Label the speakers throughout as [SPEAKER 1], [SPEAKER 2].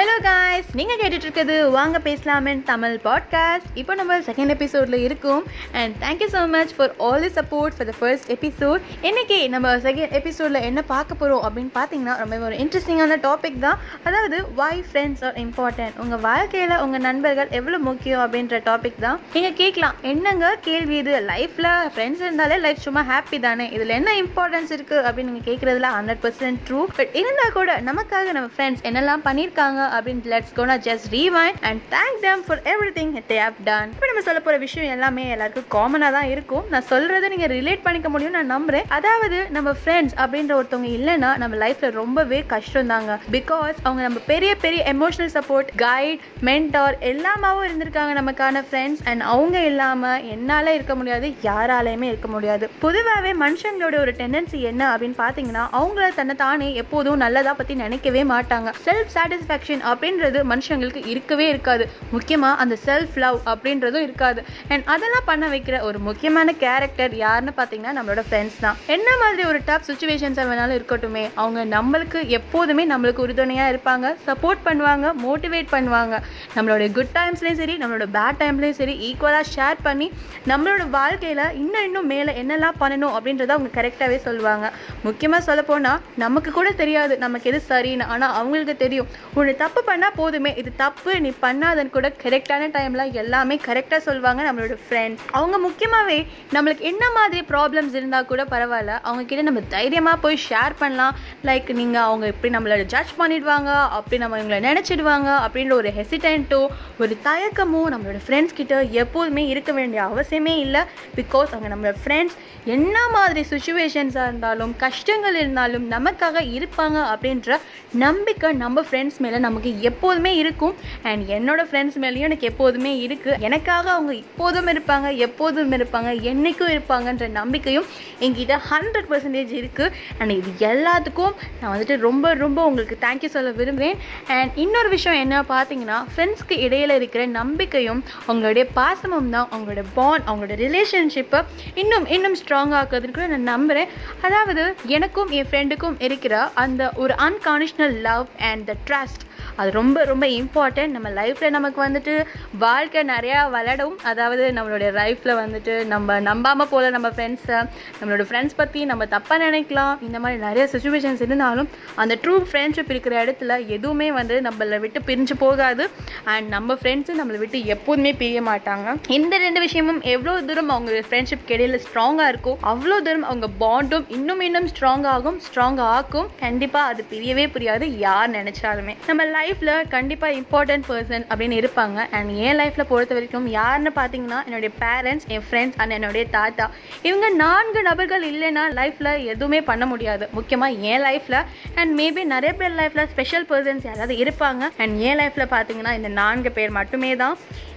[SPEAKER 1] Hello guys நீங்கள் கேட்டுட்டு வாங்க பேசலாமன் தமிழ் பாட்காஸ்ட் இப்போ நம்ம செகண்ட் எபிசோடில் இருக்கும். And thank you so much for all the support for the first episode இன்றைக்கி நம்ம செகண்ட் எபிசோடில் என்ன பார்க்க போகிறோம் அப்படின்னு பார்த்தீங்கன்னா ரொம்ப ஒரு இன்ட்ரெஸ்டிங்கான டாபிக் தான். அதாவது வை ஃப்ரெண்ட்ஸ் ஆர் இம்பார்ட்டன்ட் உங்கள் வாழ்க்கையில் உங்கள் நண்பர்கள் எவ்வளோ முக்கியம் அப்படின்ற டாபிக் தான். நீங்கள் கேட்கலாம். என்னங்க கேள்வி இது? லைஃப்பில் ஃப்ரெண்ட்ஸ் இருந்தாலே லைஃப் சும்மா ஹாப்பி தானே? இதில் என்ன இம்பார்ட்டன்ஸ் இருக்குது அப்படின்னு நீங்கள் கேட்குறதுல ஹண்ட்ரட் பர்சன்ட் ட்ரூ பட் இருந்தால் கூட நமக்காக நம்ம ஃப்ரெண்ட்ஸ் என்னெல்லாம் பண்ணியிருக்காங்க அப்படின்னு let's gonna just rewind and thank them for everything they have done இப்போ நம்ம சொல்ல போகிற விஷயம் எல்லாமே எல்லாருக்கும் காமனாக தான் இருக்கும். நான் சொல்கிறத நீங்கள் ரிலேட் பண்ணிக்க முடியும் நான் நம்புறேன். அதாவது நம்ம ஃப்ரெண்ட்ஸ் அப்படின்ற ஒருத்தவங்க இல்லைன்னா நம்ம லைஃப்பில் ரொம்பவே கஷ்டம் தாங்க பிகாஸ் அவங்க நம்ம பெரிய பெரிய எமோஷனல் சப்போர்ட் கைட் மென்டார் எல்லாமாவும் இருந்திருக்காங்க நமக்கான ஃப்ரெண்ட்ஸ் அண்ட் அவங்க இல்லாமல் என்னால் இருக்க முடியாது யாராலையுமே இருக்க முடியாது. பொதுவாகவே மனுஷங்களோட ஒரு டெண்டன்சி என்ன அப்படின்னு பார்த்தீங்கன்னா அவங்கள தன்னை தானே எப்போதும் நல்லதாக பற்றி நினைக்கவே மாட்டாங்க. செல்ஃப் சாட்டிஸ்ஃபேக்ஷன் அப்படின்றது மனுஷங்களுக்கு இருக்கவே இருக்காது. முக்கியமாக அந்த செல்ஃப் லவ் அப்படின்றதும் இருக்காது. அண்ட் அதெல்லாம் பண்ண வைக்கிற ஒரு முக்கியமான கேரக்டர் யாருன்னு பார்த்தீங்கன்னா நம்மளோட ஃப்ரெண்ட்ஸ் தான். என்ன மாதிரி ஒரு டஃப் சுச்சுவேஷன்ஸாக வேணாலும் இருக்கட்டுமே அவங்க நம்மளுக்கு எப்போதுமே நம்மளுக்கு உறுதுணையாக இருப்பாங்க சப்போர்ட் பண்ணுவாங்க மோட்டிவேட் பண்ணுவாங்க. நம்மளோட குட் டைம்ஸ்லேயும் சரி நம்மளோட பேட் டைம்லேயும் சரி ஈக்குவலாக ஷேர் பண்ணி நம்மளோட வாழ்க்கையில் இன்னும் இன்னும் மேலே என்னெல்லாம் பண்ணணும் அப்படின்றத அவங்க கரெக்டாகவே சொல்லுவாங்க. முக்கியமாக சொல்ல போனால் நமக்கு கூட தெரியாது நமக்கு எது சரின்னு. ஆனால் அவங்களுக்கு தெரியும் உன்னை தப்பு பண்ணால் போதுமே. இது தப்பு நீ பண்ணாதன் கூட கரெக்டான டைமில் எல்லாமே கரெக்டாக சொல்லுவாங்க நம்மளோட ஃப்ரெண்ட்ஸ் அவங்க முக்கியமாகவே நம்மளுக்கு என்ன மாதிரி ப்ராப்ளம்ஸ் இருந்தால் கூட பரவாயில்ல. அவங்கக்கிட்ட நம்ம தைரியமாக போய் ஷேர் பண்ணலாம். லைக் நீங்கள் அவங்க இப்படி நம்மளோட ஜட்ஜ் பண்ணிடுவாங்க அப்படி நம்ம இவங்களை நினச்சிடுவாங்க அப்படின்ற ஒரு ஹெசிடென்ட்டோ ஒரு தயக்கமோ நம்மளோட ஃப்ரெண்ட்ஸ் கிட்ட எப்போதுமே இருக்க வேண்டிய அவசியமே இல்லை. பிகாஸ் அவங்க நம்மளோட ஃப்ரெண்ட்ஸ் என்ன மாதிரி சுச்சுவேஷன்ஸாக இருந்தாலும் கஷ்டங்கள் இருந்தாலும் நமக்காக இருப்பாங்க அப்படின்ற நம்பிக்கை நம்ம ஃப்ரெண்ட்ஸ் மேலே நம்ம நமக்கு எப்போதுமே இருக்கும். அண்ட் என்னோடய ஃப்ரெண்ட்ஸ் மேலேயும் எனக்கு எப்போதுமே இருக்குது எனக்காக அவங்க இப்போதும் இருப்பாங்க எப்போதும் இருப்பாங்க என்றைக்கும் இருப்பாங்கன்ற நம்பிக்கையும் எங்கிட்ட ஹண்ட்ரட் பர்சன்டேஜ் இருக்குது அண்ட் இது எல்லாத்துக்கும் நான் வந்துட்டு ரொம்ப ரொம்ப உங்களுக்கு தேங்க்யூ சொல்ல விரும்புகிறேன். அண்ட் இன்னொரு விஷயம் என்ன பார்த்தீங்கன்னா ஃப்ரெண்ட்ஸ்க்கு இடையில் இருக்கிற நம்பிக்கையும் அவங்களுடைய பாசமும் தான் அவங்களோட பாண்ட் அவங்களோட ரிலேஷன்ஷிப்பை இன்னும் இன்னும் ஸ்ட்ராங் ஆக்குறதுன்னு கூட நான் நம்புகிறேன். அதாவது எனக்கும் என் ஃப்ரெண்டுக்கும் இருக்கிற அந்த ஒரு unconditional love and the trust அது ரொம்ப ரொம்ப இம்பார்ட்டன்ட் நம்ம லைஃப்பில் நமக்கு வந்துட்டு வாழ்க்கை நிறையா வளரும். அதாவது நம்மளுடைய லைஃப்பில் வந்துட்டு நம்ம நம்பாமல் போல நம்ம ஃப்ரெண்ட்ஸை நம்மளோட ஃப்ரெண்ட்ஸ் பற்றி நம்ம தப்பாக நினைக்கலாம். இந்த மாதிரி நிறைய சுச்சுவேஷன்ஸ் இருந்தாலும் அந்த ட்ரூ ஃப்ரெண்ட்ஷிப் இருக்கிற இடத்துல எதுவுமே வந்து நம்மளை விட்டு பிரிஞ்சு போகாது. அண்ட் நம்ம ஃப்ரெண்ட்ஸும் நம்மளை விட்டு எப்போதுமே பிரிய மாட்டாங்க. இந்த ரெண்டு விஷயமும் எவ்வளோ தூரம் அவங்க ஃப்ரெண்ட்ஷிப் கிடையில ஸ்ட்ராங்காக இருக்கும் அவ்வளோ தூரம் அவங்க பாண்டும் இன்னும் இன்னும் ஸ்ட்ராங் ஆகும் ஸ்ட்ராங் ஆக்கும். கண்டிப்பாக அது பிரியவே புரியாது யார் நினச்சாலுமே. நம்ம லைஃப் லைஃப்பில் கண்டிப்பாக இம்பார்ட்டன்ட் பர்சன் அப்படின்னு இருப்பாங்க. அண்ட் என் லைஃப்பில் பொறுத்த வரைக்கும் யாருன்னு பார்த்தீங்கன்னா என்னுடைய பேரண்ட்ஸ் என் ஃப்ரெண்ட்ஸ் அண்ட் என்னுடைய தாத்தா. இவங்க நான்கு நபர்கள் இல்லைன்னா லைஃப்பில் எதுவுமே பண்ண முடியாது. முக்கியமாக என் லைஃப்பில் அண்ட் மேபி நிறைய பேர் லைஃப்பில் ஸ்பெஷல் பர்சன்ஸ் யாராவது இருப்பாங்க. அண்ட் என் லைஃப்பில் பார்த்தீங்கன்னா இந்த நான்கு பேர் மட்டுமே தான்.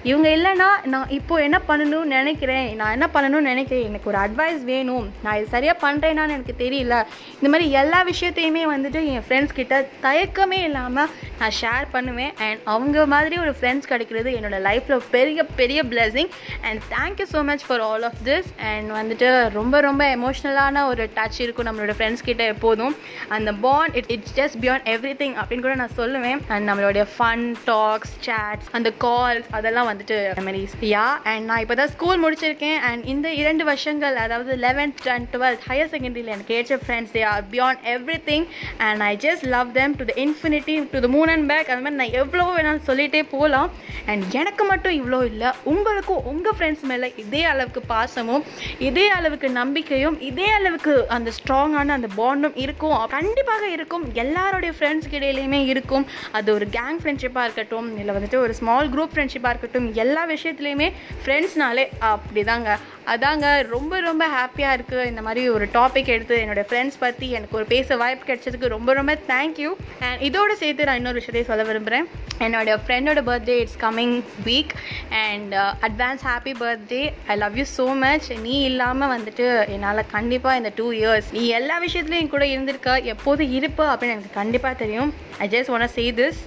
[SPEAKER 1] இவங்க இல்லைன்னா நான் இப்போது என்ன பண்ணணும்னு நினைக்கிறேன். நான் என்ன பண்ணணும்னு நினைக்கிறேன். எனக்கு ஒரு அட்வைஸ் வேணும். நான் இது சரியாக பண்ணுறேனான்னு எனக்கு தெரியல. இந்த மாதிரி எல்லா விஷயத்தையுமே வந்துட்டு என் ஃப்ரெண்ட்ஸ் கிட்ட தயக்கமே இல்லாமல் நான் ஷேர் பண்ணுவேன். அண்ட் அவங்க மாதிரி ஒரு ஃப்ரெண்ட்ஸ் கிடைக்கிறது என்னோடய லைஃப்பில் பெரிய பெரிய blessing and thank you so much for all of this and வந்துட்டு ரொம்ப ரொம்ப எமோஷ்னலான ஒரு டச் இருக்கும் நம்மளோட ஃப்ரெண்ட்ஸ் கிட்ட எப்போதும். அந்த bond it it's just beyond everything அப்படின்னு கூட நான் சொல்லுவேன். அண்ட் நம்மளுடைய ஃபன் டாக்ஸ் சேட்ஸ் அந்த கால்ஸ் அதெல்லாம் வந்துட்டு மெமரிஸ் யா அண்ட் நான் இப்போ தான் ஸ்கூல் முடிச்சிருக்கேன். அண்ட் இந்த இரண்டு வருஷங்கள் அதாவது லெவன்த் அண்ட் டுவெல்த் ஹையர் செகண்டரியில் எனக்கு ஏற்ற friends they are beyond everything and I just love them to the infinity to the moon and back அந்த மாதிரி நான் எவ்வளோ வேணாலும் சொல்லிகிட்டே போகலாம். அண்ட் எனக்கு மட்டும் இவ்வளோ இல்லை. உங்களுக்கும் உங்கள் ஃப்ரெண்ட்ஸ் மேலே இதே அளவுக்கு பாசமும் இதே அளவுக்கு நம்பிக்கையும் இதே அளவுக்கு அந்த ஸ்ட்ராங்கான அந்த பாண்டும் இருக்கும். கண்டிப்பாக இருக்கும். எல்லாருடைய ஃப்ரெண்ட்ஸ்க்கு இடையிலையுமே இருக்கும். அது ஒரு கேங் ஃப்ரெண்ட்ஷிப்பாக இருக்கட்டும் இல்லை வந்துட்டு ஒரு ஸ்மால் குரூப் ஃப்ரெண்ட்ஷிப்பாக இருக்கட்டும் எல்லா விஷயத்துலையுமே ஃப்ரெண்ட்ஸ்னாலே அப்படிதாங்க. அதாங்க ரொம்ப ரொம்ப ஹாப்பியாக இருக்குது இந்த மாதிரி ஒரு டாபிக் எடுத்து என்னோடய ஃப்ரெண்ட்ஸ் பற்றி எனக்கு ஒரு பேச வாய்ப்பு கிடைச்சதுக்கு ரொம்ப ரொம்ப தேங்க்யூ அண்ட் இதோடு சேர்த்து நான் இன்னொரு விஷயத்தையும் சொல்ல விரும்புகிறேன் என்னோடய ஃப்ரெண்டோட birthday it's coming week and advance happy birthday I love you so much நீ இல்லாமல் வந்துட்டு என்னால் கண்டிப்பாக இந்த டூ இயர்ஸ் நீ எல்லா விஷயத்துலையும் கூட இருந்திருக்க எப்போது இருப்ப அப்படின்னு எனக்கு கண்டிப்பாக தெரியும். I just want say this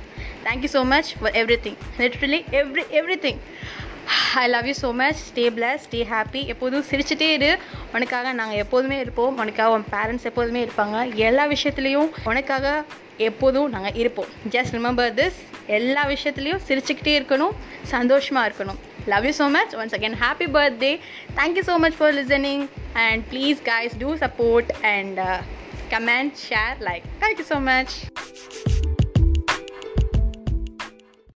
[SPEAKER 1] thank you so much for everything literally every everything I love you so much stay please stay happy எப்போதும் சிரிச்சுட்டே இரு. உனக்காக நாங்கள் எப்போதுமே இருப்போம். உனக்காக உன் பேரண்ட்ஸ் எப்போதுமே இருப்பாங்க. எல்லா விஷயத்துலேயும் உனக்காக எப்போதும் நாங்கள் இருப்போம். ஜஸ்ட் ரிமெம்பர் திஸ் எல்லா விஷயத்துலையும் சிரிச்சுக்கிட்டே இருக்கணும். சந்தோஷமாக இருக்கணும். Love you so much once again happy birthday thank you so much for listening and please guys do support and comment share like thank you so much